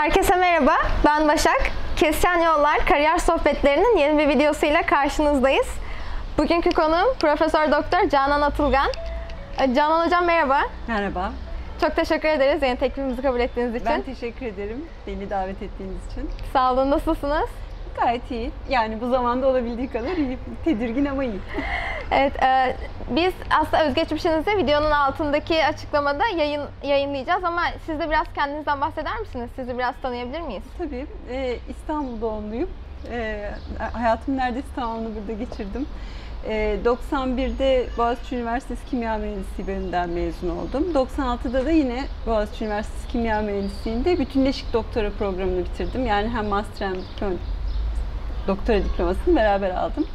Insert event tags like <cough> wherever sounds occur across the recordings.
Herkese merhaba, ben Başak. Kesişen Yollar Kariyer Sohbetlerinin yeni bir videosuyla karşınızdayız. Bugünkü konuğum Profesör Doktor Canan Atılgan. Ee, Canan Hocam merhaba. Merhaba. Çok teşekkür ederiz yeni teklifimizi kabul ettiğiniz için. Ben teşekkür ederim beni davet ettiğiniz için. Sağ olun, nasılsınız? Gayet iyi. Yani bu zamanda olabildiği kadar iyi. Tedirgin ama iyi. Evet, e, biz aslında özgeçmişinizi videonun altındaki açıklamada yayın yayınlayacağız ama siz de biraz kendinizden bahseder misiniz? Sizi biraz tanıyabilir miyiz? Tabii e, İstanbul doğumluyum. E, hayatım neredeyse tamamını burada geçirdim. E, 91'de Boğaziçi Üniversitesi Kimya Mühendisliği bölümünden mezun oldum. 96'da da yine Boğaziçi Üniversitesi Kimya Mühendisliği'nde bütünleşik doktora programını bitirdim. Yani hem master hem doktora diplomasını beraber aldım.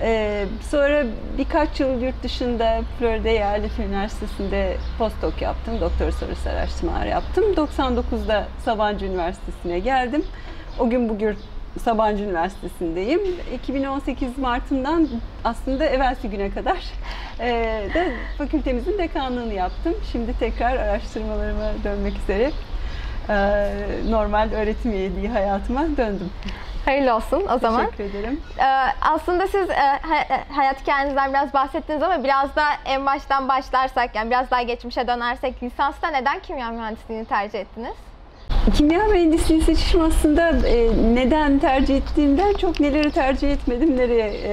Ee, sonra birkaç yıl yurt dışında Florida Eyalet Üniversitesi'nde postdoc yaptım. Doktor sorusu araştırmalar yaptım. 99'da Sabancı Üniversitesi'ne geldim. O gün bugün Sabancı Üniversitesi'ndeyim. 2018 Mart'ından aslında evvelsi güne kadar <laughs> e, de fakültemizin dekanlığını yaptım. Şimdi tekrar araştırmalarıma dönmek üzere e, normal öğretim üyeliği hayatıma döndüm. Hayırlı olsun o zaman. Teşekkür ederim. Ee, aslında siz e, hay- hayat hikayenizden biraz bahsettiniz ama biraz da en baştan başlarsak yani biraz daha geçmişe dönersek lisansta neden kimya mühendisliğini tercih ettiniz? Kimya mühendisliği seçişim aslında e, neden tercih ettiğimden çok neleri tercih etmedim, nereye, e,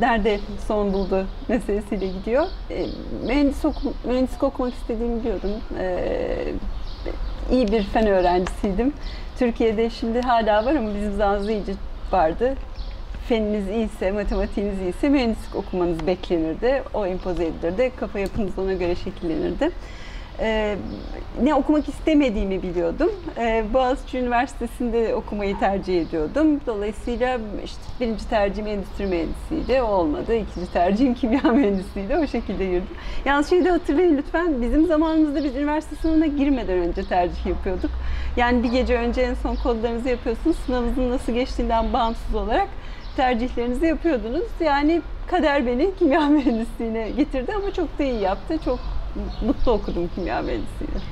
nerede son buldu meselesiyle gidiyor. E, mühendis oku, mühendislik okumak istediğimi biliyordum. E, iyi bir fen öğrencisiydim. Türkiye'de şimdi hala var ama bizim zamanımızda iyice vardı. Feniniz iyiyse, matematiğiniz iyiyse mühendislik okumanız beklenirdi. O empoze edilirdi. Kafa yapınız ona göre şekillenirdi. Ee, ne okumak istemediğimi biliyordum. Ee, Boğaziçi Üniversitesi'nde okumayı tercih ediyordum. Dolayısıyla işte birinci tercihim endüstri mühendisiydi. O olmadı. İkinci tercihim <laughs> kimya mühendisiydi. O şekilde yürüdüm. Yalnız şeyi de hatırlayın lütfen. Bizim zamanımızda biz üniversite sınavına girmeden önce tercih yapıyorduk. Yani bir gece önce en son kodlarınızı yapıyorsunuz. Sınavınızın nasıl geçtiğinden bağımsız olarak tercihlerinizi yapıyordunuz. Yani kader beni kimya <laughs> mühendisliğine getirdi ama çok da iyi yaptı. Çok mutlu okudum kimya mühendisliğini.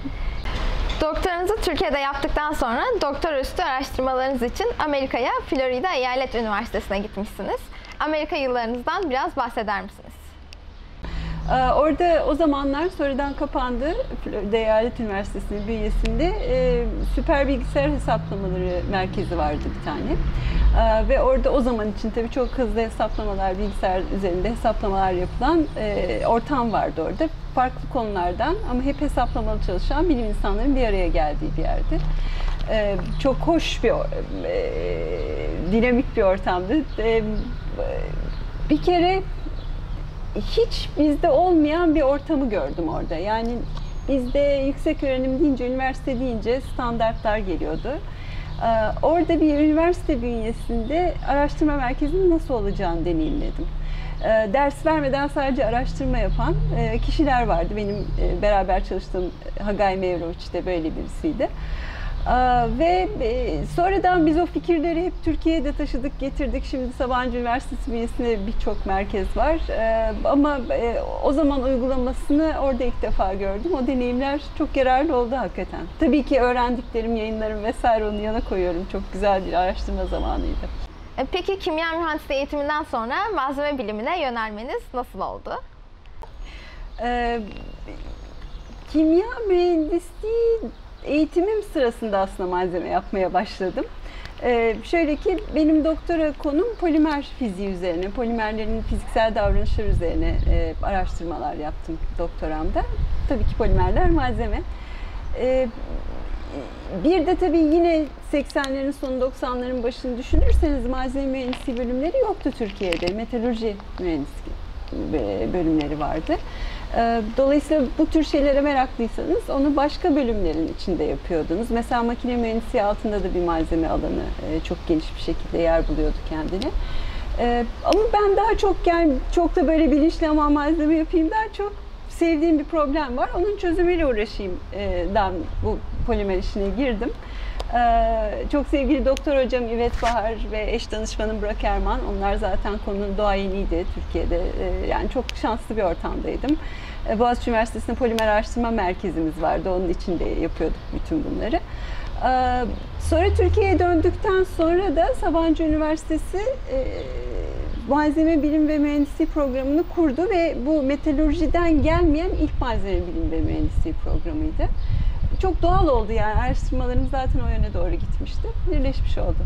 Doktoranızı Türkiye'de yaptıktan sonra doktora üstü araştırmalarınız için Amerika'ya Florida Eyalet Üniversitesi'ne gitmişsiniz. Amerika yıllarınızdan biraz bahseder misiniz? Ee, Orada o zamanlar sonradan kapandı. Florida Eyalet Üniversitesi'nin bünyesinde e, süper bilgisayar hesaplamaları merkezi vardı bir tane. Ee, ve orada o zaman için tabii çok hızlı hesaplamalar, bilgisayar üzerinde hesaplamalar yapılan e, ortam vardı orada. Farklı konulardan ama hep hesaplamalı çalışan bilim insanların bir araya geldiği bir yerdi. Ee, çok hoş bir, e, dinamik bir ortamdı. Ee, bir kere hiç bizde olmayan bir ortamı gördüm orada. Yani bizde yüksek öğrenim deyince, üniversite deyince standartlar geliyordu. Ee, Orada bir üniversite bünyesinde araştırma merkezinin nasıl olacağını deneyimledim. Ee, Ders vermeden sadece araştırma yapan e, kişiler vardı. Benim e, beraber çalıştığım Hagay Mevroviç de böyle birisiydi. Aa, Ve e, sonradan biz o fikirleri hep Türkiye'de taşıdık, getirdik. Şimdi Sabancı Üniversitesi bünyesinde birçok merkez var. Ee, Ama e, o zaman uygulamasını orada ilk defa gördüm. O deneyimler çok yararlı oldu hakikaten. Tabii ki öğrendiklerim, yayınlarım vesaire onu yana koyuyorum. Çok güzel bir araştırma zamanıydı. E, Peki kimya mühendisliği eğitiminden sonra malzeme bilimine yönelmeniz nasıl oldu? Ee, kimya mühendisliği eğitimim sırasında aslında malzeme yapmaya başladım. Ee, şöyle ki benim doktora konum polimer fiziği üzerine, polimerlerin fiziksel davranışları üzerine e, araştırmalar yaptım doktoramda. Tabii ki polimerler malzeme. Ee, bir de tabii yine 80'lerin sonu 90'ların başını düşünürseniz malzeme mühendisliği bölümleri yoktu Türkiye'de. Metalurji mühendisliği bölümleri vardı. Ee, Dolayısıyla bu tür şeylere meraklıysanız onu başka bölümlerin içinde yapıyordunuz. Mesela makine mühendisliği altında da bir malzeme alanı e, çok geniş bir şekilde yer buluyordu kendine. Ee, Ama ben daha çok yani çok da böyle bilinçli ama malzeme yapayım daha çok sevdiğim bir problem var. Onun çözümüyle uğraşayım e, bu polimer işine girdim. Ee, çok sevgili doktor hocam İvet Bahar ve eş danışmanım Burak Erman. Onlar zaten konunun doğayeniydi Türkiye'de. Ee, yani çok şanslı bir ortamdaydım. Ee, Boğaziçi Üniversitesi'nde polimer araştırma merkezimiz vardı. Onun içinde yapıyorduk bütün bunları. Sonra Türkiye'ye döndükten sonra da Sabancı Üniversitesi e, malzeme bilim ve mühendisliği programını kurdu ve bu metalurjiden gelmeyen ilk malzeme bilim ve mühendisliği programıydı. Çok doğal oldu yani araştırmalarım zaten o yöne doğru gitmişti. Birleşmiş oldu.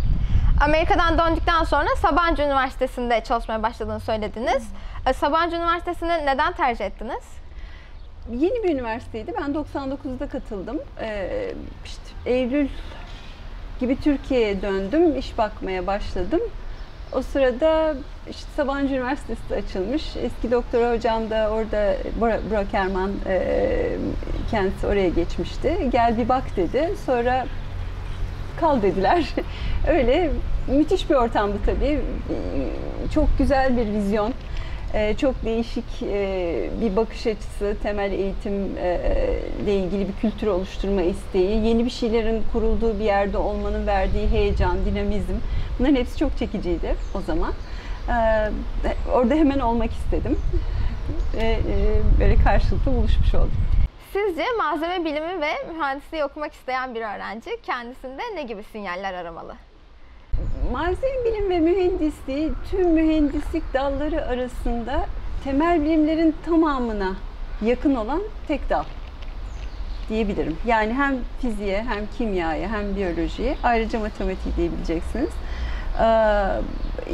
Amerika'dan döndükten sonra Sabancı Üniversitesi'nde çalışmaya başladığını söylediniz. E, Sabancı Üniversitesi'ni neden tercih ettiniz? Yeni bir üniversiteydi. Ben 99'da katıldım. Ee, işte Eylül gibi Türkiye'ye döndüm. iş bakmaya başladım. O sırada işte Sabancı Üniversitesi de açılmış. Eski doktor hocam da orada Burak Erman e, kendisi oraya geçmişti. Gel bir bak dedi. Sonra kal dediler. <laughs> Öyle müthiş bir ortamdı tabii. Çok güzel bir vizyon. Ee, çok değişik e, bir bakış açısı, temel eğitimle e, ilgili bir kültür oluşturma isteği, yeni bir şeylerin kurulduğu bir yerde olmanın verdiği heyecan, dinamizm. Bunların hepsi çok çekiciydi o zaman. Ee, orada hemen olmak istedim ve e, böyle karşılıklı buluşmuş olduk. Sizce malzeme bilimi ve mühendisliği okumak isteyen bir öğrenci kendisinde ne gibi sinyaller aramalı? Malzeme bilim ve mühendisliği tüm mühendislik dalları arasında temel bilimlerin tamamına yakın olan tek dal diyebilirim. Yani hem fiziğe hem kimyaya hem biyolojiye ayrıca matematiği diyebileceksiniz. Ee,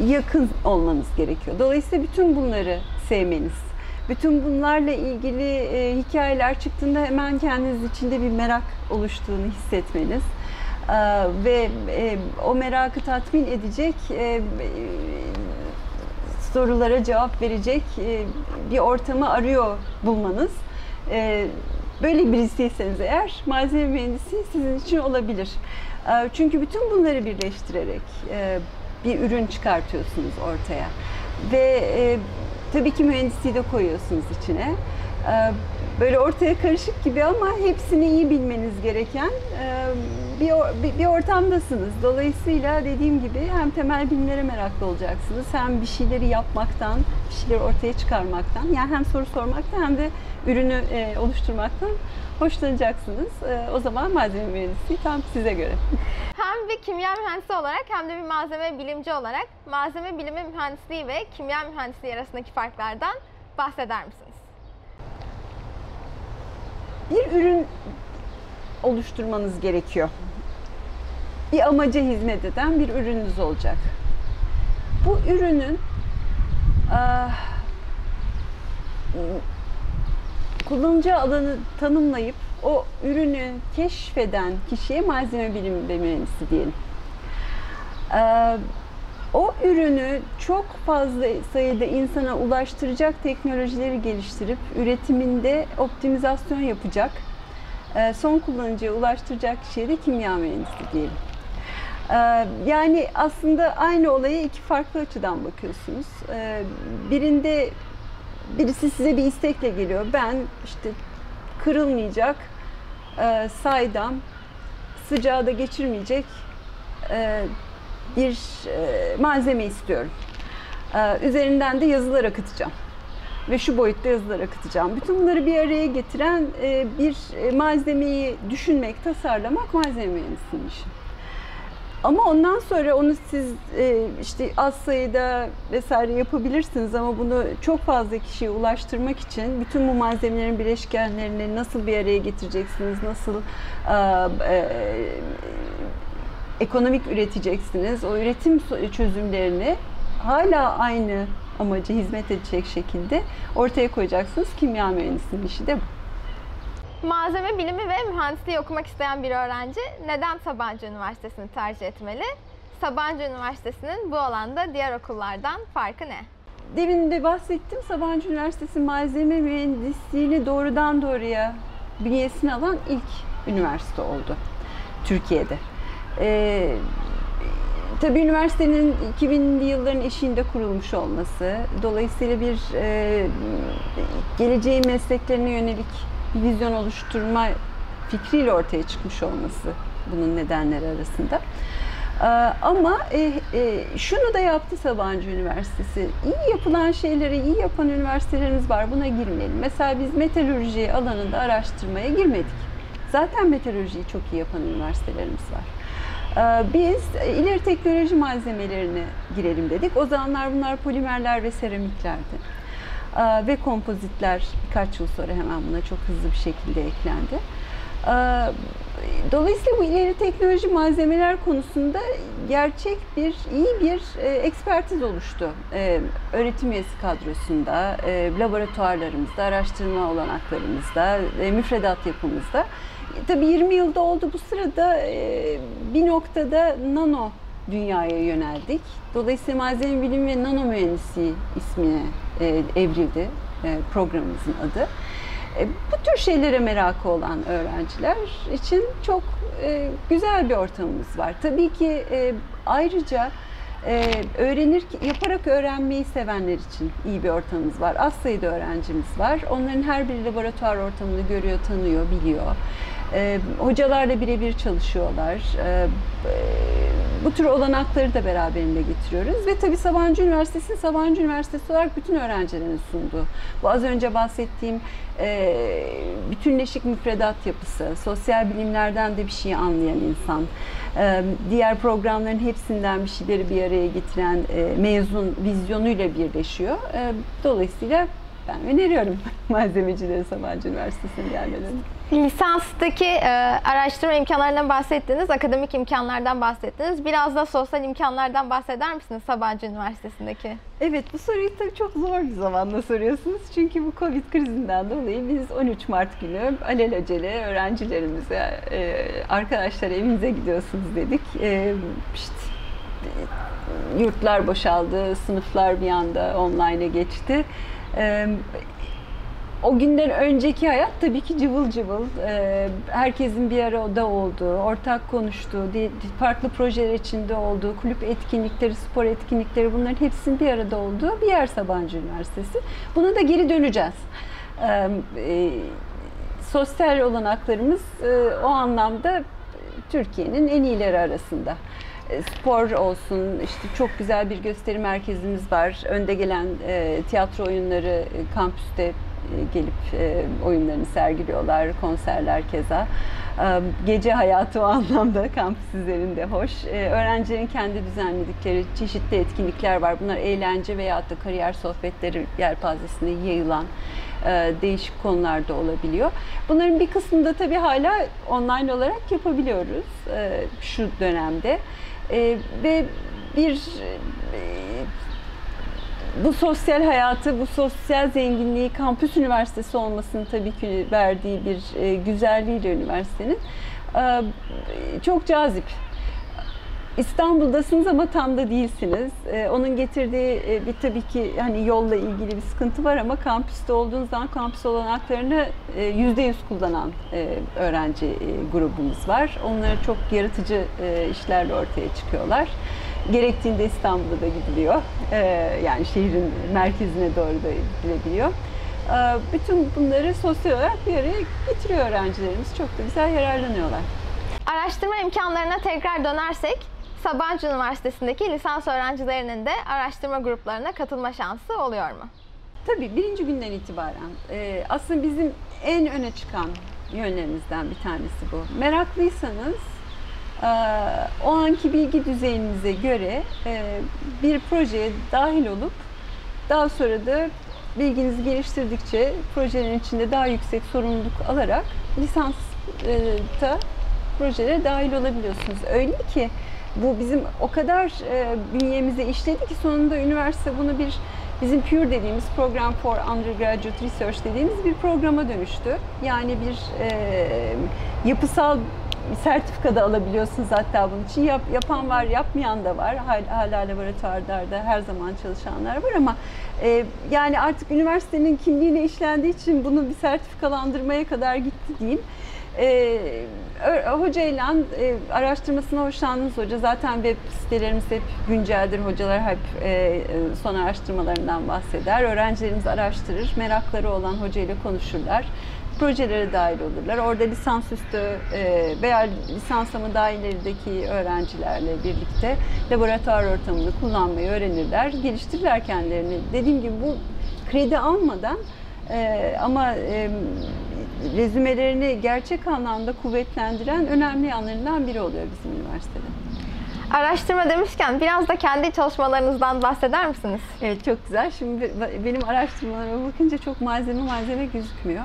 yakın olmanız gerekiyor. Dolayısıyla bütün bunları sevmeniz, bütün bunlarla ilgili e, hikayeler çıktığında hemen kendiniz içinde bir merak oluştuğunu hissetmeniz ve e, o merakı tatmin edecek e, sorulara cevap verecek e, bir ortamı arıyor bulmanız. Böyle birisiyseniz eğer malzeme mühendisi sizin için olabilir. Çünkü bütün bunları birleştirerek bir ürün çıkartıyorsunuz ortaya. Ve tabii ki mühendisliği de koyuyorsunuz içine böyle ortaya karışık gibi ama hepsini iyi bilmeniz gereken bir, bir ortamdasınız. Dolayısıyla dediğim gibi hem temel bilimlere meraklı olacaksınız hem bir şeyleri yapmaktan, bir şeyleri ortaya çıkarmaktan yani hem soru sormaktan hem de ürünü oluşturmaktan hoşlanacaksınız. O zaman malzeme mühendisliği tam size göre. <laughs> Hem bir kimya mühendisi olarak hem de bir malzeme bilimci olarak malzeme bilimi mühendisliği ve kimya mühendisliği arasındaki farklardan bahseder misiniz? bir ürün oluşturmanız gerekiyor. Bir amaca hizmet eden bir ürününüz olacak. Bu ürünün kullanıcı alanı tanımlayıp o ürünü keşfeden kişiye malzeme bilimi mühendisi diyelim. O ürünü çok fazla sayıda insana ulaştıracak teknolojileri geliştirip üretiminde optimizasyon yapacak, e, son kullanıcıya ulaştıracak kişiye de kimya mühendisi diyelim. E, yani aslında aynı olaya iki farklı açıdan bakıyorsunuz. E, birinde birisi size bir istekle geliyor. Ben işte kırılmayacak, saydam, sıcağı da geçirmeyecek bir e, malzeme istiyorum. E, üzerinden de yazılar akıtacağım. Ve şu boyutta yazılar akıtacağım. Bütün bunları bir araya getiren e, bir malzemeyi düşünmek, tasarlamak malzeme mühendisliğinin işi. Ama ondan sonra onu siz işte az sayıda vesaire yapabilirsiniz ama bunu çok fazla kişiye ulaştırmak için bütün bu malzemelerin bileşkenlerini nasıl bir araya getireceksiniz, nasıl ekonomik üreteceksiniz. O üretim çözümlerini hala aynı amaca hizmet edecek şekilde ortaya koyacaksınız. Kimya mühendisinin işi de bu. Malzeme bilimi ve mühendisliği okumak isteyen bir öğrenci neden Sabancı Üniversitesi'ni tercih etmeli? Sabancı Üniversitesi'nin bu alanda diğer okullardan farkı ne? Demin de bahsettim. Sabancı Üniversitesi malzeme mühendisliğini doğrudan doğruya bünyesine alan ilk üniversite oldu Türkiye'de. Ee, tabii üniversitenin 2000'li yılların eşiğinde kurulmuş olması, dolayısıyla bir e, geleceğin mesleklerine yönelik bir vizyon oluşturma fikriyle ortaya çıkmış olması bunun nedenleri arasında. Ee, ama e, e, şunu da yaptı Sabancı Üniversitesi. İyi yapılan şeyleri iyi yapan üniversitelerimiz var. Buna girmeyelim. Mesela biz metalürji alanında araştırmaya girmedik. Zaten meteorolojiyi çok iyi yapan üniversitelerimiz var. Ee, Biz ileri teknoloji malzemelerine girelim dedik. O zamanlar bunlar polimerler ve seramiklerdi. Ee, Ve kompozitler birkaç yıl sonra hemen buna çok hızlı bir şekilde eklendi. Ee, Dolayısıyla bu ileri teknoloji malzemeler konusunda gerçek bir, iyi bir e, ekspertiz oluştu. E, öğretim üyesi kadrosunda, e, laboratuvarlarımızda, araştırma olanaklarımızda, e, müfredat yapımızda. Tabii 20 yılda oldu bu sırada bir noktada nano dünyaya yöneldik. Dolayısıyla malzeme bilimi ve nano mühendisliği ismine e, evrildi e, programımızın adı. E, Bu tür şeylere merakı olan öğrenciler için çok e, güzel bir ortamımız var. Tabii ki e, ayrıca e, öğrenir yaparak öğrenmeyi sevenler için iyi bir ortamımız var. Az sayıda öğrencimiz var. Onların her biri laboratuvar ortamını görüyor, tanıyor, biliyor. E, hocalarla birebir çalışıyorlar. E, bu tür olanakları da beraberinde getiriyoruz ve tabii Sabancı Üniversitesi Sabancı Üniversitesi olarak bütün öğrencilerin sunduğu. Bu az önce bahsettiğim e, bütünleşik müfredat yapısı, sosyal bilimlerden de bir şey anlayan insan, e, diğer programların hepsinden bir şeyleri bir araya getiren e, mezun vizyonuyla birleşiyor. E, dolayısıyla ben öneriyorum <laughs> malzemecilere Sabancı Üniversitesi'ne gelmelerini. Lisanstaki e, araştırma imkanlarından bahsettiniz, akademik imkanlardan bahsettiniz. Biraz da sosyal imkanlardan bahseder misiniz Sabancı Üniversitesi'ndeki? Evet bu soruyu tabii çok zor bir zamanda soruyorsunuz. Çünkü bu Covid krizinden dolayı biz 13 Mart günü alelacele öğrencilerimize, e, arkadaşlar evinize gidiyorsunuz dedik. E, işte yurtlar boşaldı, sınıflar bir anda online'a geçti. E, o günden önceki hayat tabii ki cıvıl cıvıl. Ee, herkesin bir arada olduğu, ortak konuştuğu, farklı projeler içinde olduğu, kulüp etkinlikleri, spor etkinlikleri bunların hepsinin bir arada olduğu bir yer Sabancı Üniversitesi. Buna da geri döneceğiz. Ee, e, sosyal olanaklarımız e, o anlamda Türkiye'nin en iyileri arasında. E, Spor olsun, işte çok güzel bir gösteri merkezimiz var. Önde gelen e, tiyatro oyunları e, kampüste e, gelip e, oyunlarını sergiliyorlar, konserler keza. E, Gece hayatı o <laughs> anlamda kampüs üzerinde hoş. E, Öğrencilerin kendi düzenledikleri çeşitli etkinlikler var. Bunlar eğlence veyahut da kariyer sohbetleri yelpazesine yayılan e, değişik konularda olabiliyor. Bunların bir kısmını da tabii hala online olarak yapabiliyoruz e, şu dönemde. E, Ve bir e, bu sosyal hayatı, bu sosyal zenginliği kampüs üniversitesi olmasının tabii ki verdiği bir e, güzelliğiyle üniversitenin e, çok cazip. İstanbul'dasınız ama tam da değilsiniz. Ee, onun getirdiği e, bir tabii ki hani yolla ilgili bir sıkıntı var ama kampüste olduğunuz zaman kampüs olanaklarını e, yüzde yüz kullanan e, öğrenci e, grubumuz var. Onlar çok yaratıcı e, işlerle ortaya çıkıyorlar. Gerektiğinde İstanbul'a da gidiliyor. E, yani şehrin merkezine doğru da gidilebiliyor. E, bütün bunları sosyal olarak bir araya getiriyor öğrencilerimiz. Çok da güzel yararlanıyorlar. Araştırma imkanlarına tekrar dönersek, Sabancı Üniversitesi'ndeki lisans öğrencilerinin de araştırma gruplarına katılma şansı oluyor mu? Tabii birinci günden itibaren e, aslında bizim en öne çıkan yönlerimizden bir tanesi bu. Meraklıysanız o anki bilgi düzeyinize göre e, bir projeye dahil olup daha sonra da bilginizi geliştirdikçe projelerin içinde daha yüksek sorumluluk alarak lisansta projelere dahil olabiliyorsunuz. Öyle ki bu bizim o kadar e, bünyemize işledi ki sonunda üniversite bunu bir bizim PURE dediğimiz Program for Undergraduate Research dediğimiz bir programa dönüştü. Yani bir e, yapısal sertifika da alabiliyorsunuz hatta bunun için. Yap, yapan var, yapmayan da var. Hala, hala laboratuvarlarda her zaman çalışanlar var ama e, yani artık üniversitenin kimliğine işlendiği için bunu bir sertifikalandırmaya kadar gitti diyeyim. Ee, ö- hocayla e, araştırmasına hoşlandığınız hoca zaten web sitelerimiz hep günceldir. Hocalar hep e, e, son araştırmalarından bahseder. Öğrencilerimiz araştırır. Merakları olan hocayla konuşurlar. Projelere dahil olurlar. Orada lisansüstü e, veya lisanslama daha ilerideki öğrencilerle birlikte laboratuvar ortamını kullanmayı öğrenirler. Geliştirirler kendilerini. Dediğim gibi bu kredi almadan ee, ama e, rezümelerini gerçek anlamda kuvvetlendiren önemli yanlarından biri oluyor bizim üniversitede. Araştırma demişken biraz da kendi çalışmalarınızdan bahseder misiniz? Evet çok güzel. Şimdi benim araştırmalarıma bakınca çok malzeme malzeme gözükmüyor.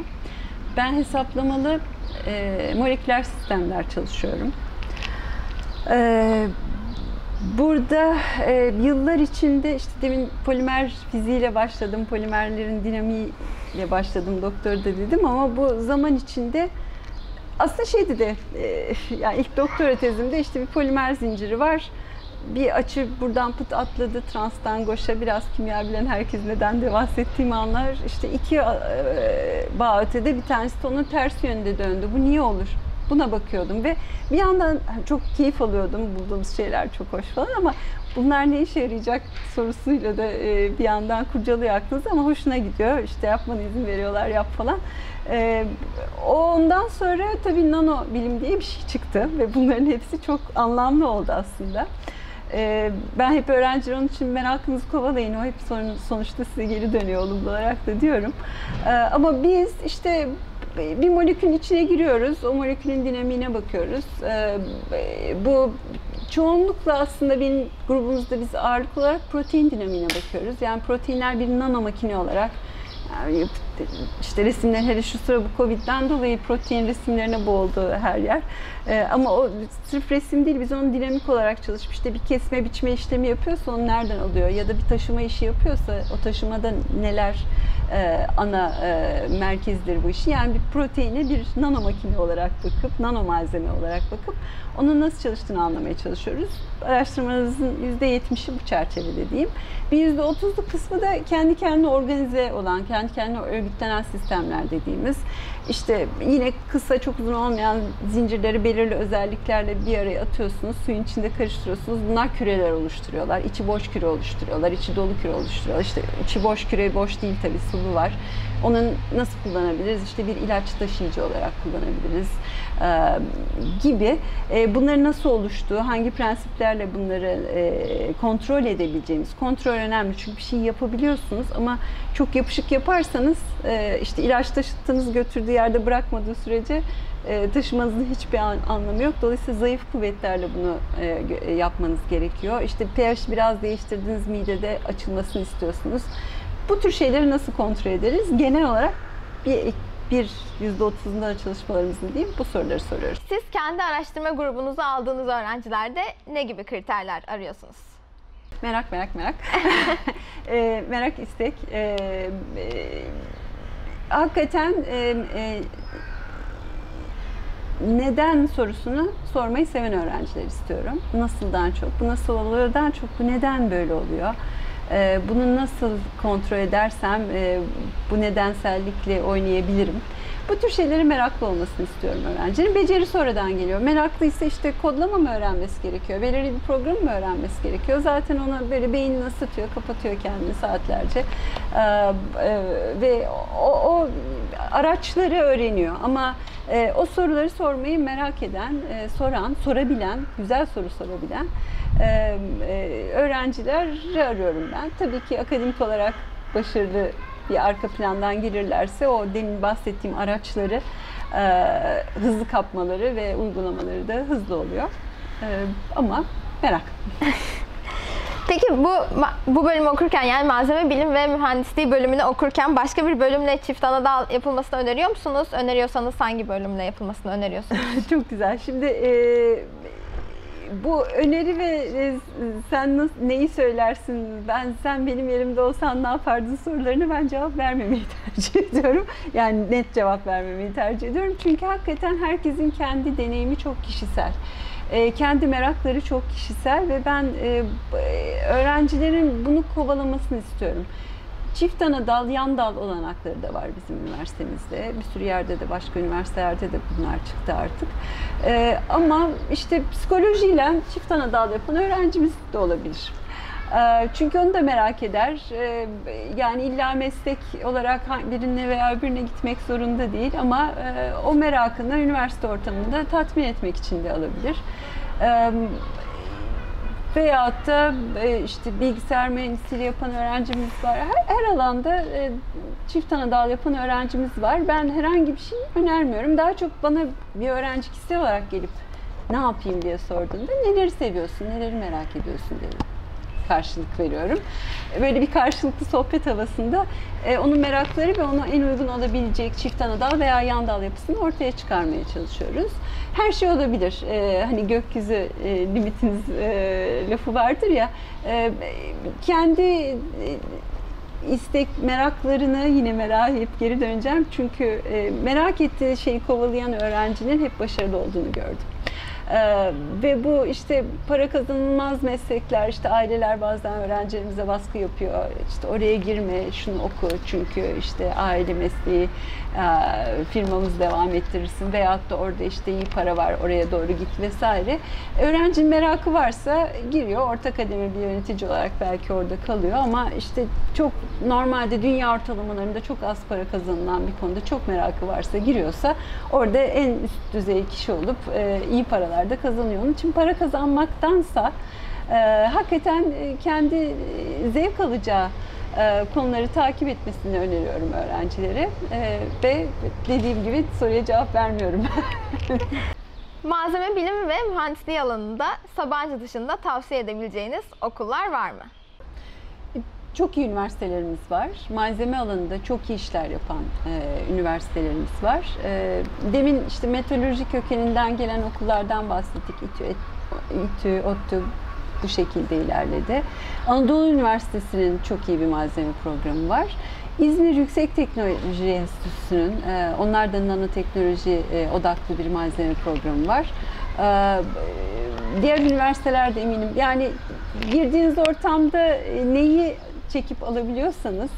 Ben hesaplamalı e, moleküler sistemler çalışıyorum. E, burada e, yıllar içinde işte demin polimer fiziğiyle başladım, polimerlerin dinamiğiyle başladım doktorda dedim ama bu zaman içinde aslında şeydi de e, yani ilk doktora tezimde işte bir polimer zinciri var bir açı buradan pıt atladı transtan goşa biraz kimya bilen herkes neden de bahsettiğim anlar işte iki e, bağ ötede bir tanesi de onun ters yönde döndü. Bu niye olur? Buna bakıyordum ve bir yandan çok keyif alıyordum bulduğumuz şeyler çok hoş falan ama bunlar ne işe yarayacak sorusuyla da e, bir yandan kurcalıyor aklınızda ama hoşuna gidiyor. İşte yapmana izin veriyorlar yap falan. E, ondan sonra tabii nano bilim diye bir şey çıktı ve bunların hepsi çok anlamlı oldu aslında. Ee, ben hep öğrenciler onun için merakınızı kovalayın. O hep sonuçta size geri dönüyor olumlu olarak da diyorum. Ee, ama biz işte bir molekülün içine giriyoruz. O molekülün dinamiğine bakıyoruz. Ee, bu çoğunlukla aslında benim grubumuzda biz ağırlık olarak protein dinamiğine bakıyoruz. Yani proteinler bir nano makine olarak yani işte resimler hele şu sıra bu Covid'den dolayı protein resimlerine boğuldu her yer. Ee, ama o sırf resim değil biz onu dinamik olarak çalışıp işte bir kesme biçme işlemi yapıyorsa onu nereden alıyor ya da bir taşıma işi yapıyorsa o taşımada neler e, ana e, merkezdir bu işi. Yani bir proteine bir nano makine olarak bakıp nano malzeme olarak bakıp onun nasıl çalıştığını anlamaya çalışıyoruz. Araştırmalarımızın %70'i bu çerçevede diyeyim. Bir %30'luk kısmı da kendi kendine organize olan, kendi kendine örgütlenen sistemler dediğimiz. İşte yine kısa çok uzun olmayan zincirleri belirli özelliklerle bir araya atıyorsunuz. Suyun içinde karıştırıyorsunuz. Bunlar küreler oluşturuyorlar. İçi boş küre oluşturuyorlar. içi dolu küre oluşturuyorlar. İşte içi boş küre boş değil tabii sıvı var. Onu nasıl kullanabiliriz? İşte bir ilaç taşıyıcı olarak kullanabiliriz e, gibi. E, bunların nasıl oluştuğu, hangi prensiplerle bunları e, kontrol edebileceğimiz. Kontrol önemli çünkü bir şey yapabiliyorsunuz ama çok yapışık yaparsanız e, işte ilaç taşıttığınız götürdüğü yerde bırakmadığı sürece e, taşımanızın hiçbir an, anlamı yok. Dolayısıyla zayıf kuvvetlerle bunu e, yapmanız gerekiyor. İşte pH biraz değiştirdiğiniz midede açılmasını istiyorsunuz. Bu tür şeyleri nasıl kontrol ederiz? Genel olarak bir bir %30'unda çalışmalarımızın diyeyim bu soruları soruyoruz. Siz kendi araştırma grubunuzu aldığınız öğrencilerde ne gibi kriterler arıyorsunuz? Merak merak merak. <laughs> e, merak istek. E, e, hakikaten e, e, neden sorusunu sormayı seven öğrenciler istiyorum. Nasıldan çok, bu nasıl oluyordan çok, bu neden böyle oluyor? Ee, bunu nasıl kontrol edersem e, bu nedensellikle oynayabilirim. Bu tür şeyleri meraklı olmasını istiyorum öğrencinin. Beceri sonradan geliyor. Meraklıysa işte kodlama mı öğrenmesi gerekiyor? Belirli bir program mı öğrenmesi gerekiyor? Zaten ona böyle beynini ısıtıyor, kapatıyor kendini saatlerce. Ee, e, ve o, o araçları öğreniyor. Ama e, o soruları sormayı merak eden, e, soran, sorabilen, güzel soru sorabilen e, e, öğrencileri arıyorum ben. Tabii ki akademik olarak başarılı bir arka plandan gelirlerse o demin bahsettiğim araçları e, hızlı kapmaları ve uygulamaları da hızlı oluyor. E, ama merak. <laughs> Peki bu bu bölümü okurken yani malzeme bilim ve mühendisliği bölümünü okurken başka bir bölümle çift ana dal yapılmasını öneriyor musunuz? Öneriyorsanız hangi bölümle yapılmasını öneriyorsunuz? <laughs> Çok güzel. Şimdi e, bu öneri ve e, sen neyi söylersin, ben sen benim yerimde olsan ne yapardın sorularını ben cevap vermemeyi <laughs> tercih ediyorum. Yani net cevap vermemeyi tercih ediyorum. Çünkü hakikaten herkesin kendi deneyimi çok kişisel. E, kendi merakları çok kişisel ve ben e, öğrencilerin bunu kovalamasını istiyorum. Çift ana dal, yan dal olanakları da var bizim üniversitemizde. Bir sürü yerde de, başka üniversitelerde de bunlar çıktı artık. Ee, ama işte psikolojiyle çift ana dal yapan öğrencimiz de olabilir. Ee, çünkü onu da merak eder. Ee, yani illa meslek olarak birine veya birine gitmek zorunda değil ama e, o merakını üniversite ortamında tatmin etmek için de alabilir. Veyahut da e, işte bilgisayar mühendisliği yapan öğrencimiz var. Her, her alanda e, çift ana dal yapan öğrencimiz var. Ben herhangi bir şey önermiyorum. Daha çok bana bir öğrenci kişisel olarak gelip ne yapayım diye sorduğunda neleri seviyorsun, neleri merak ediyorsun diye karşılık veriyorum. Böyle bir karşılıklı sohbet havasında e, onun merakları ve ona en uygun olabilecek çift ana dal veya yan dal yapısını ortaya çıkarmaya çalışıyoruz. Her şey olabilir. E, hani gökyüzü e, limitiniz e, lafı vardır ya. E, kendi e, istek meraklarını yine merak edip geri döneceğim. Çünkü e, merak ettiği şeyi kovalayan öğrencinin hep başarılı olduğunu gördüm. Ee, ve bu işte para kazanılmaz meslekler, işte aileler bazen öğrencilerimize baskı yapıyor. İşte oraya girme, şunu oku çünkü işte aile mesleği e, firmamız devam ettirirsin veyahut da orada işte iyi para var oraya doğru git vesaire. Öğrencinin merakı varsa giriyor. Orta kademe bir yönetici olarak belki orada kalıyor ama işte çok normalde dünya ortalamalarında çok az para kazanılan bir konuda çok merakı varsa giriyorsa orada en üst düzey kişi olup e, iyi paralarda kazanıyor. Onun için para kazanmaktansa e, hakikaten kendi zevk alacağı e, konuları takip etmesini öneriyorum öğrencilere. E, ve dediğim gibi soruya cevap vermiyorum. <laughs> Malzeme bilimi ve mühendisliği alanında Sabancı dışında tavsiye edebileceğiniz okullar var mı? Çok iyi üniversitelerimiz var. Malzeme alanında çok iyi işler yapan e, üniversitelerimiz var. E, demin işte metalurji kökeninden gelen okullardan bahsettik. İTÜ, İTÜ, ODTÜ, bu şekilde ilerledi. Anadolu Üniversitesi'nin çok iyi bir malzeme programı var. İzmir Yüksek Teknoloji Enstitüsü'nün, e, onlar nanoteknoloji e, odaklı bir malzeme programı var. E, diğer üniversitelerde eminim, yani girdiğiniz ortamda neyi çekip alabiliyorsanız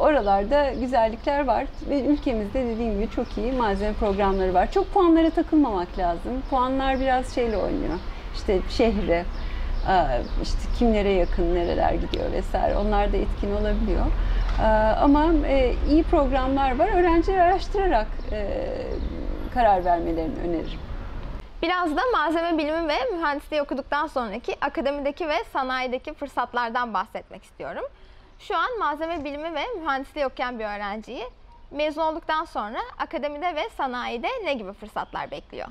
oralarda güzellikler var ve ülkemizde dediğim gibi çok iyi malzeme programları var. Çok puanlara takılmamak lazım. Puanlar biraz şeyle oynuyor işte şehre, işte kimlere yakın, nereler gidiyor vesaire. Onlar da etkin olabiliyor. Ama e, iyi programlar var. Öğrenciler araştırarak e, karar vermelerini öneririm. Biraz da malzeme bilimi ve mühendisliği okuduktan sonraki akademideki ve sanayideki fırsatlardan bahsetmek istiyorum. Şu an malzeme bilimi ve mühendisliği okuyan bir öğrenciyi mezun olduktan sonra akademide ve sanayide ne gibi fırsatlar bekliyor?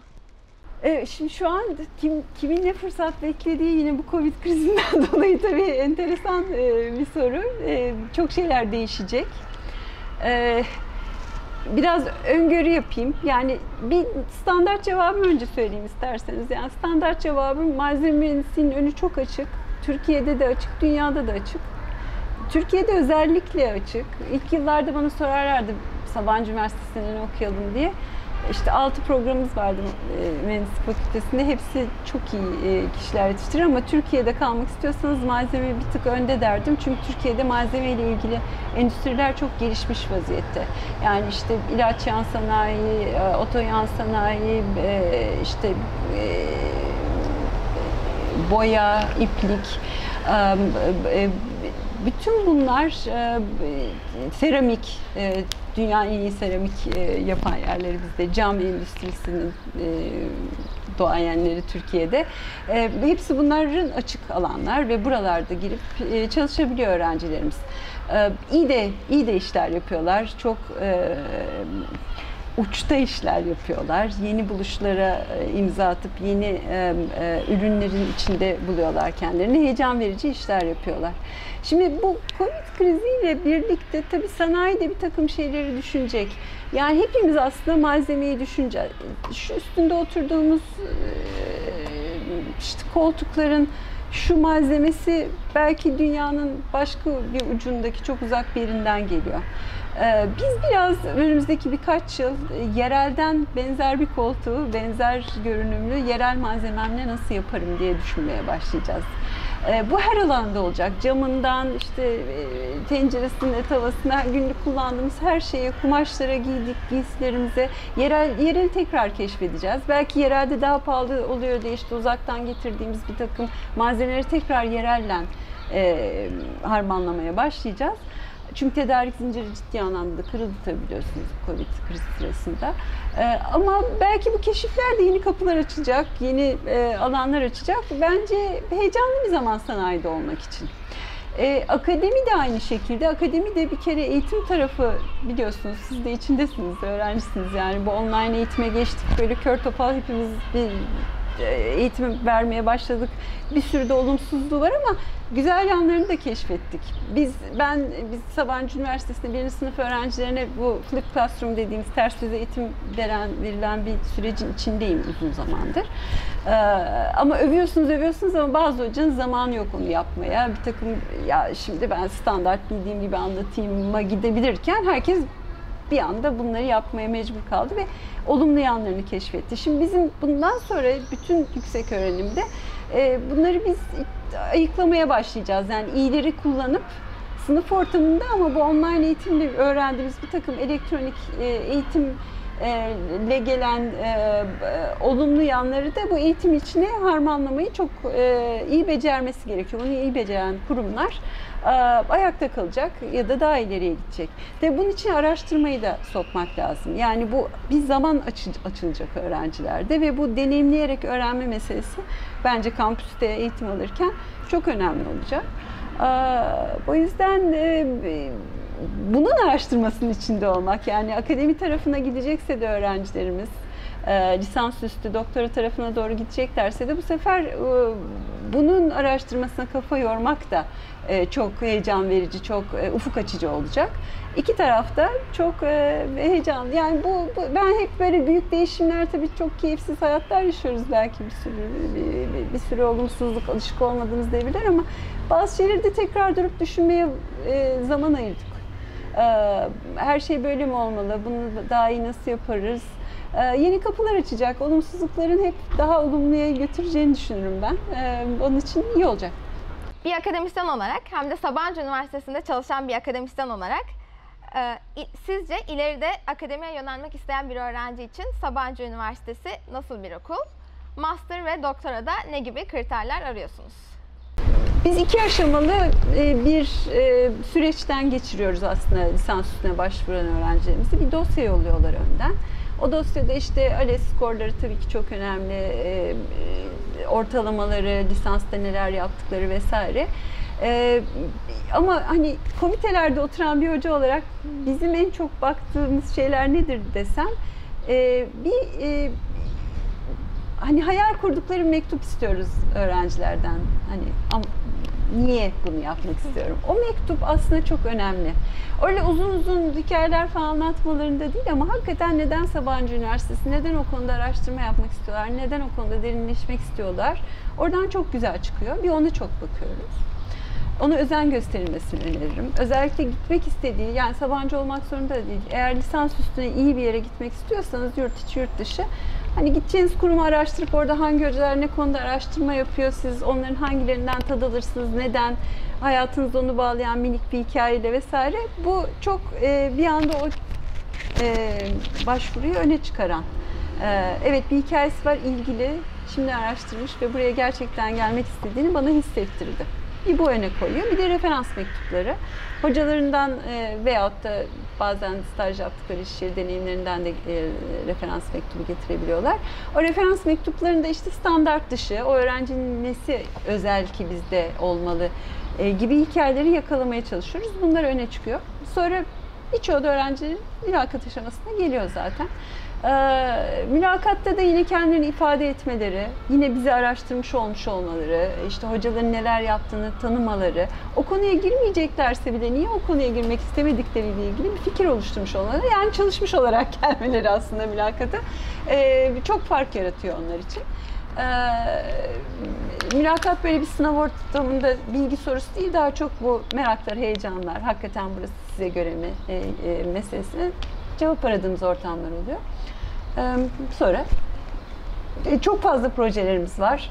Evet, şimdi şu an kim, kimin ne fırsat beklediği yine bu Covid <laughs> krizinden dolayı tabii enteresan e, bir soru. E, çok şeyler değişecek. Biraz öngörü yapayım. Yani bir standart cevabı önce söyleyeyim isterseniz. Yani standart cevabım malzeme mühendisliğinin önü çok açık. Türkiye'de de açık, dünyada da açık. Türkiye'de özellikle açık. İlk yıllarda bana sorarlardı Sabancı Üniversitesi'nden okuyalım diye. İşte altı programımız vardı e, mühendislik fakültesinde. Hepsi çok iyi e, kişiler yetiştirir ama Türkiye'de kalmak istiyorsanız malzeme bir tık önde derdim. Çünkü Türkiye'de malzeme ile ilgili endüstriler çok gelişmiş vaziyette. Yani işte ilaç yan sanayi, e, oto yan sanayi, işte boya, iplik, bütün bunlar e, seramik, e, dünyanın en iyi seramik e, yapan yerlerimizde, cam endüstrisinin e, doğayenleri Türkiye'de. E, hepsi bunların açık alanlar ve buralarda girip e, çalışabiliyor öğrencilerimiz. E, iyi de iyi de işler yapıyorlar. Çok e, uçta işler yapıyorlar. Yeni buluşlara e, imza atıp yeni e, e, ürünlerin içinde buluyorlar kendilerini. Heyecan verici işler yapıyorlar. Şimdi bu Covid kriziyle birlikte tabii sanayi de bir takım şeyleri düşünecek. Yani hepimiz aslında malzemeyi düşüneceğiz. Şu üstünde oturduğumuz işte koltukların şu malzemesi belki dünyanın başka bir ucundaki çok uzak bir yerinden geliyor. Ee, biz biraz önümüzdeki birkaç yıl e, yerelden benzer bir koltuğu, benzer görünümlü yerel malzememle nasıl yaparım diye düşünmeye başlayacağız. Ee, bu her alanda olacak. Camından işte e, tenceresine, tavasına, günlük kullandığımız her şeye, kumaşlara giydik, giysilerimize yerel yerel tekrar keşfedeceğiz. Belki yerelde daha pahalı oluyor diye işte uzaktan getirdiğimiz bir takım malzemeleri tekrar yerellen e, harmanlamaya başlayacağız. Çünkü tedarik zinciri ciddi anlamda kırıldı tabii biliyorsunuz Covid krizi sırasında. Ee, ama belki bu keşifler de yeni kapılar açacak, yeni e, alanlar açacak. Bence heyecanlı bir zaman sanayide olmak için. Ee, akademi de aynı şekilde. Akademi de bir kere eğitim tarafı biliyorsunuz siz de içindesiniz, öğrencisiniz yani bu online eğitime geçtik. Böyle kör topal hepimiz bir e, eğitim vermeye başladık. Bir sürü de olumsuzluğu var ama güzel yanlarını da keşfettik. Biz ben biz Sabancı Üniversitesi'nde birinci sınıf öğrencilerine bu flip classroom dediğimiz ters yüz eğitim veren verilen bir sürecin içindeyim uzun zamandır. Ee, ama övüyorsunuz övüyorsunuz ama bazı hocanın zamanı yok onu yapmaya. Bir takım ya şimdi ben standart bildiğim gibi anlatayım'a gidebilirken herkes bir anda bunları yapmaya mecbur kaldı ve olumlu yanlarını keşfetti. Şimdi bizim bundan sonra bütün yüksek öğrenimde e, bunları biz ayıklamaya başlayacağız. Yani iyileri kullanıp sınıf ortamında ama bu online eğitimde öğrendiğimiz bir takım elektronik e, eğitim ile gelen e, olumlu yanları da bu eğitim içine harmanlamayı çok e, iyi becermesi gerekiyor. Bunu iyi beceren kurumlar e, ayakta kalacak ya da daha ileriye gidecek. Ve bunun için araştırmayı da sokmak lazım. Yani bu bir zaman açı, açılacak öğrencilerde ve bu deneyimleyerek öğrenme meselesi bence kampüste eğitim alırken çok önemli olacak. E, o yüzden e, bunun araştırmasının içinde olmak yani akademi tarafına gidecekse de öğrencilerimiz e, lisansüstü doktora tarafına doğru gideceklerse de bu sefer e, bunun araştırmasına kafa yormak da e, çok heyecan verici, çok e, ufuk açıcı olacak. İki tarafta çok e, heyecanlı. Yani bu, bu ben hep böyle büyük değişimler tabii çok keyifsiz hayatlar yaşıyoruz belki bir sürü bir, bir, bir sürü olumsuzluk alışık olmadığımız devirler ama bazı şeyleri de tekrar durup düşünmeye zaman ayırdık. E, her şey böyle mi olmalı? Bunu daha iyi nasıl yaparız? E, yeni kapılar açacak. Olumsuzlukların hep daha olumluya götüreceğini düşünürüm ben. E, onun için iyi olacak. Bir akademisyen olarak hem de Sabancı Üniversitesi'nde çalışan bir akademisyen olarak e, sizce ileride akademiye yönelmek isteyen bir öğrenci için Sabancı Üniversitesi nasıl bir okul? Master ve doktora da ne gibi kriterler arıyorsunuz? Biz iki aşamalı e, bir e, süreçten geçiriyoruz aslında lisans üstüne başvuran öğrencilerimizi. Bir dosya yolluyorlar önden. O dosyada işte ALES skorları tabii ki çok önemli. E, ortalamaları, lisansta neler yaptıkları vesaire. ama hani komitelerde oturan bir hoca olarak bizim en çok baktığımız şeyler nedir desem bir hani hayal kurdukları mektup istiyoruz öğrencilerden. Hani niye bunu yapmak istiyorum? O mektup aslında çok önemli. Öyle uzun uzun hikayeler falan anlatmalarında değil ama hakikaten neden Sabancı Üniversitesi, neden o konuda araştırma yapmak istiyorlar, neden o konuda derinleşmek istiyorlar? Oradan çok güzel çıkıyor. Bir ona çok bakıyoruz. Ona özen gösterilmesini öneririm. Özellikle gitmek istediği, yani Sabancı olmak zorunda değil. Eğer lisans üstüne iyi bir yere gitmek istiyorsanız yurt içi yurt dışı Hani gideceğiniz kurumu araştırıp orada hangi hocalar ne konuda araştırma yapıyor, siz onların hangilerinden tad alırsınız, neden, hayatınızda onu bağlayan minik bir hikayeyle vesaire. Bu çok e, bir anda o e, başvuruyu öne çıkaran. E, evet bir hikayesi var ilgili, şimdi araştırmış ve buraya gerçekten gelmek istediğini bana hissettirdi bir bu öne koyuyor. Bir de referans mektupları. Hocalarından e, veyahut da bazen staj yaptıkları iş yeri deneyimlerinden de e, referans mektubu getirebiliyorlar. O referans mektuplarında işte standart dışı, o öğrencinin nesi özel ki bizde olmalı e, gibi hikayeleri yakalamaya çalışıyoruz. Bunlar öne çıkıyor. Sonra birçoğu da öğrencilerin mülakat aşamasına geliyor zaten. Ee, mülakatta da yine kendilerini ifade etmeleri, yine bizi araştırmış olmuş olmaları, işte hocaların neler yaptığını tanımaları, o konuya girmeyeceklerse bile niye o konuya girmek istemedikleriyle ilgili bir fikir oluşturmuş olmaları, yani çalışmış olarak <laughs> gelmeleri aslında mülakata ee, çok fark yaratıyor onlar için. Ee, mülakat böyle bir sınav ortamında bilgi sorusu değil, daha çok bu meraklar, heyecanlar, hakikaten burası size göre mi e, e, meselesine cevap aradığımız ortamlar oluyor. Sonra e, çok fazla projelerimiz var.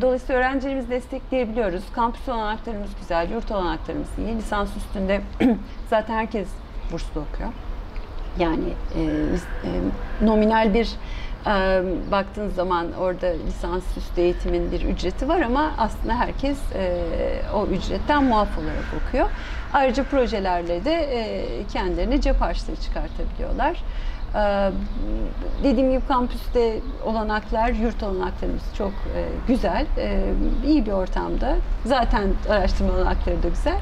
Dolayısıyla öğrencilerimizi destekleyebiliyoruz. Kampüs olanaklarımız güzel, yurt olanaklarımız iyi. Lisans üstünde <clears throat> zaten herkes burslu okuyor. Yani e, e, nominal bir Baktığınız zaman orada lisansüstü eğitimin bir ücreti var ama aslında herkes o ücretten muaf olarak okuyor. Ayrıca projelerle de e, kendilerine cep harçlığı çıkartabiliyorlar. Dediğim gibi kampüste olanaklar, yurt olanaklarımız çok güzel, iyi bir ortamda. Zaten araştırma olanakları da güzel.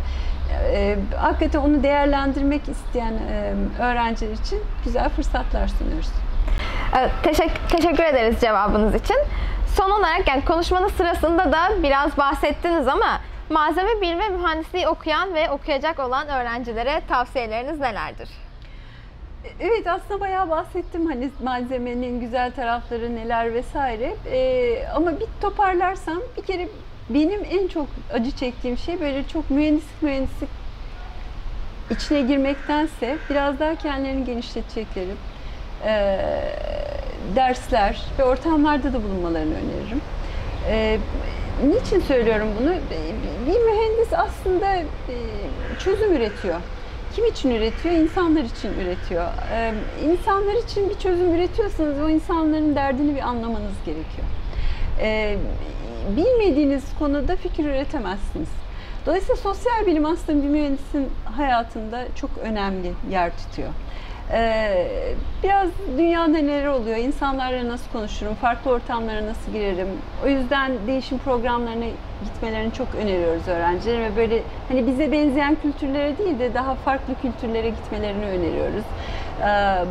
E, hakikaten onu değerlendirmek isteyen öğrenciler için güzel fırsatlar sunuyoruz. Teşekkür, teşekkür ederiz cevabınız için. Son olarak yani konuşmanın sırasında da biraz bahsettiniz ama malzeme bilimi ve mühendisliği okuyan ve okuyacak olan öğrencilere tavsiyeleriniz nelerdir? Evet aslında bayağı bahsettim hani malzemenin güzel tarafları neler vesaire. Ee, ama bir toparlarsam bir kere benim en çok acı çektiğim şey böyle çok mühendislik mühendislik içine girmektense biraz daha kendilerini genişletecekleri e, dersler ve ortamlarda da bulunmalarını öneririm. E, niçin söylüyorum bunu? Bir mühendis aslında e, çözüm üretiyor. Kim için üretiyor? İnsanlar için üretiyor. Ee, insanlar için bir çözüm üretiyorsanız o insanların derdini bir anlamanız gerekiyor. Ee, bilmediğiniz konuda fikir üretemezsiniz. Dolayısıyla sosyal bilim aslında bir mühendisin hayatında çok önemli yer tutuyor. Ee, biraz dünyada neler oluyor, insanlarla nasıl konuşurum, farklı ortamlara nasıl girerim. O yüzden değişim programlarına gitmelerini çok öneriyoruz öğrencilere ve böyle hani bize benzeyen kültürlere değil de daha farklı kültürlere gitmelerini öneriyoruz. Ee,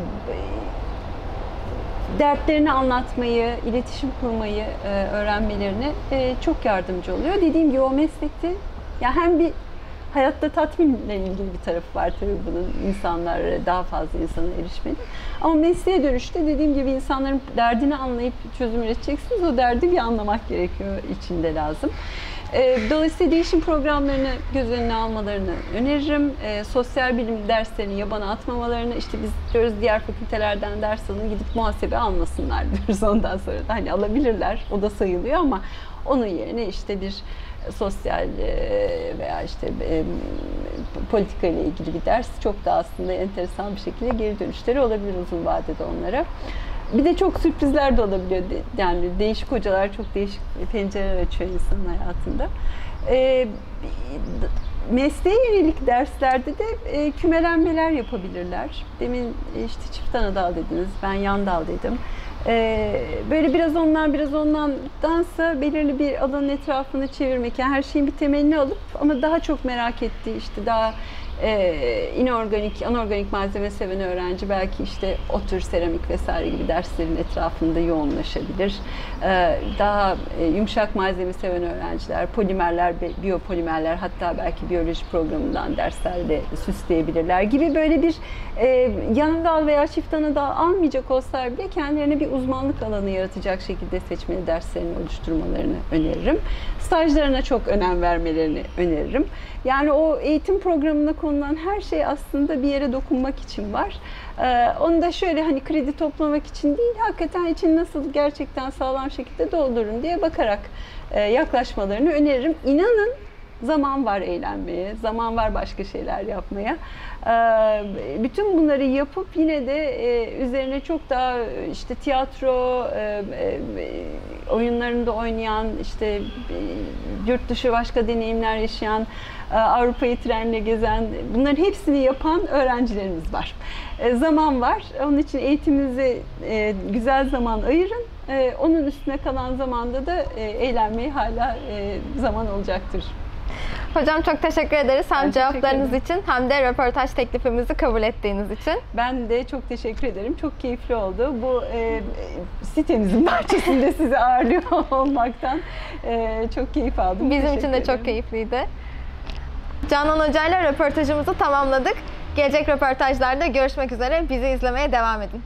dertlerini anlatmayı, iletişim kurmayı e, öğrenmelerine çok yardımcı oluyor. Dediğim gibi o meslekte ya hem bir hayatta tatminle ilgili bir tarafı var tabii bunun insanlara daha fazla insana erişmenin. Ama mesleğe dönüşte dediğim gibi insanların derdini anlayıp çözüm üreteceksiniz. O derdi bir anlamak gerekiyor içinde lazım. E, dolayısıyla değişim programlarını göz önüne almalarını öneririm. E, sosyal bilim derslerini yabana atmamalarını, işte biz diyoruz diğer fakültelerden ders alın, gidip muhasebe almasınlar diyoruz <laughs> ondan sonra da. Hani alabilirler, o da sayılıyor ama onun yerine işte bir sosyal veya işte politika ile ilgili bir ders çok da aslında enteresan bir şekilde geri dönüşleri olabilir uzun vadede onlara. Bir de çok sürprizler de olabiliyor. Yani değişik hocalar çok değişik pencereler açıyor insanın hayatında. E, mesleğe yönelik derslerde de e, kümelenmeler yapabilirler. Demin işte çift ana dal dediniz, ben yan dal dedim. E, böyle biraz ondan biraz ondansa belirli bir alanın etrafını çevirmek. Yani her şeyin bir temelini alıp ama daha çok merak ettiği işte daha e, inorganik, anorganik malzeme seven öğrenci belki işte otur, seramik vesaire gibi derslerin etrafında yoğunlaşabilir. E, daha e, yumuşak malzeme seven öğrenciler, polimerler, biyopolimerler hatta belki biyoloji programından derslerle süsleyebilirler gibi böyle bir e, yan dal veya çift ana dal almayacak olsalar bile kendilerine bir uzmanlık alanı yaratacak şekilde seçmeli derslerini oluşturmalarını öneririm. Stajlarına çok önem vermelerini öneririm. Yani o eğitim programında konulan her şey aslında bir yere dokunmak için var. Ee, onu da şöyle hani kredi toplamak için değil, hakikaten için nasıl gerçekten sağlam şekilde doldurun diye bakarak e, yaklaşmalarını öneririm. İnanın zaman var eğlenmeye, zaman var başka şeyler yapmaya. Ee, bütün bunları yapıp yine de e, üzerine çok daha işte tiyatro e, oyunlarında oynayan, işte yurt dışı başka deneyimler yaşayan e, Avrupa'yı trenle gezen, bunların hepsini yapan öğrencilerimiz var. E, zaman var. Onun için eğitiminize e, güzel zaman ayırın. Onun üstüne kalan zamanda da eğlenmeye hala zaman olacaktır. Hocam çok teşekkür ederiz hem ben cevaplarınız için hem de röportaj teklifimizi kabul ettiğiniz için. Ben de çok teşekkür ederim. Çok keyifli oldu. Bu e, sitemizin <laughs> bahçesinde sizi ağırlıyor <laughs> olmaktan e, çok keyif aldım. Bizim teşekkür için de ederim. çok keyifliydi. Canan Hoca ile röportajımızı tamamladık. Gelecek röportajlarda görüşmek üzere. Bizi izlemeye devam edin.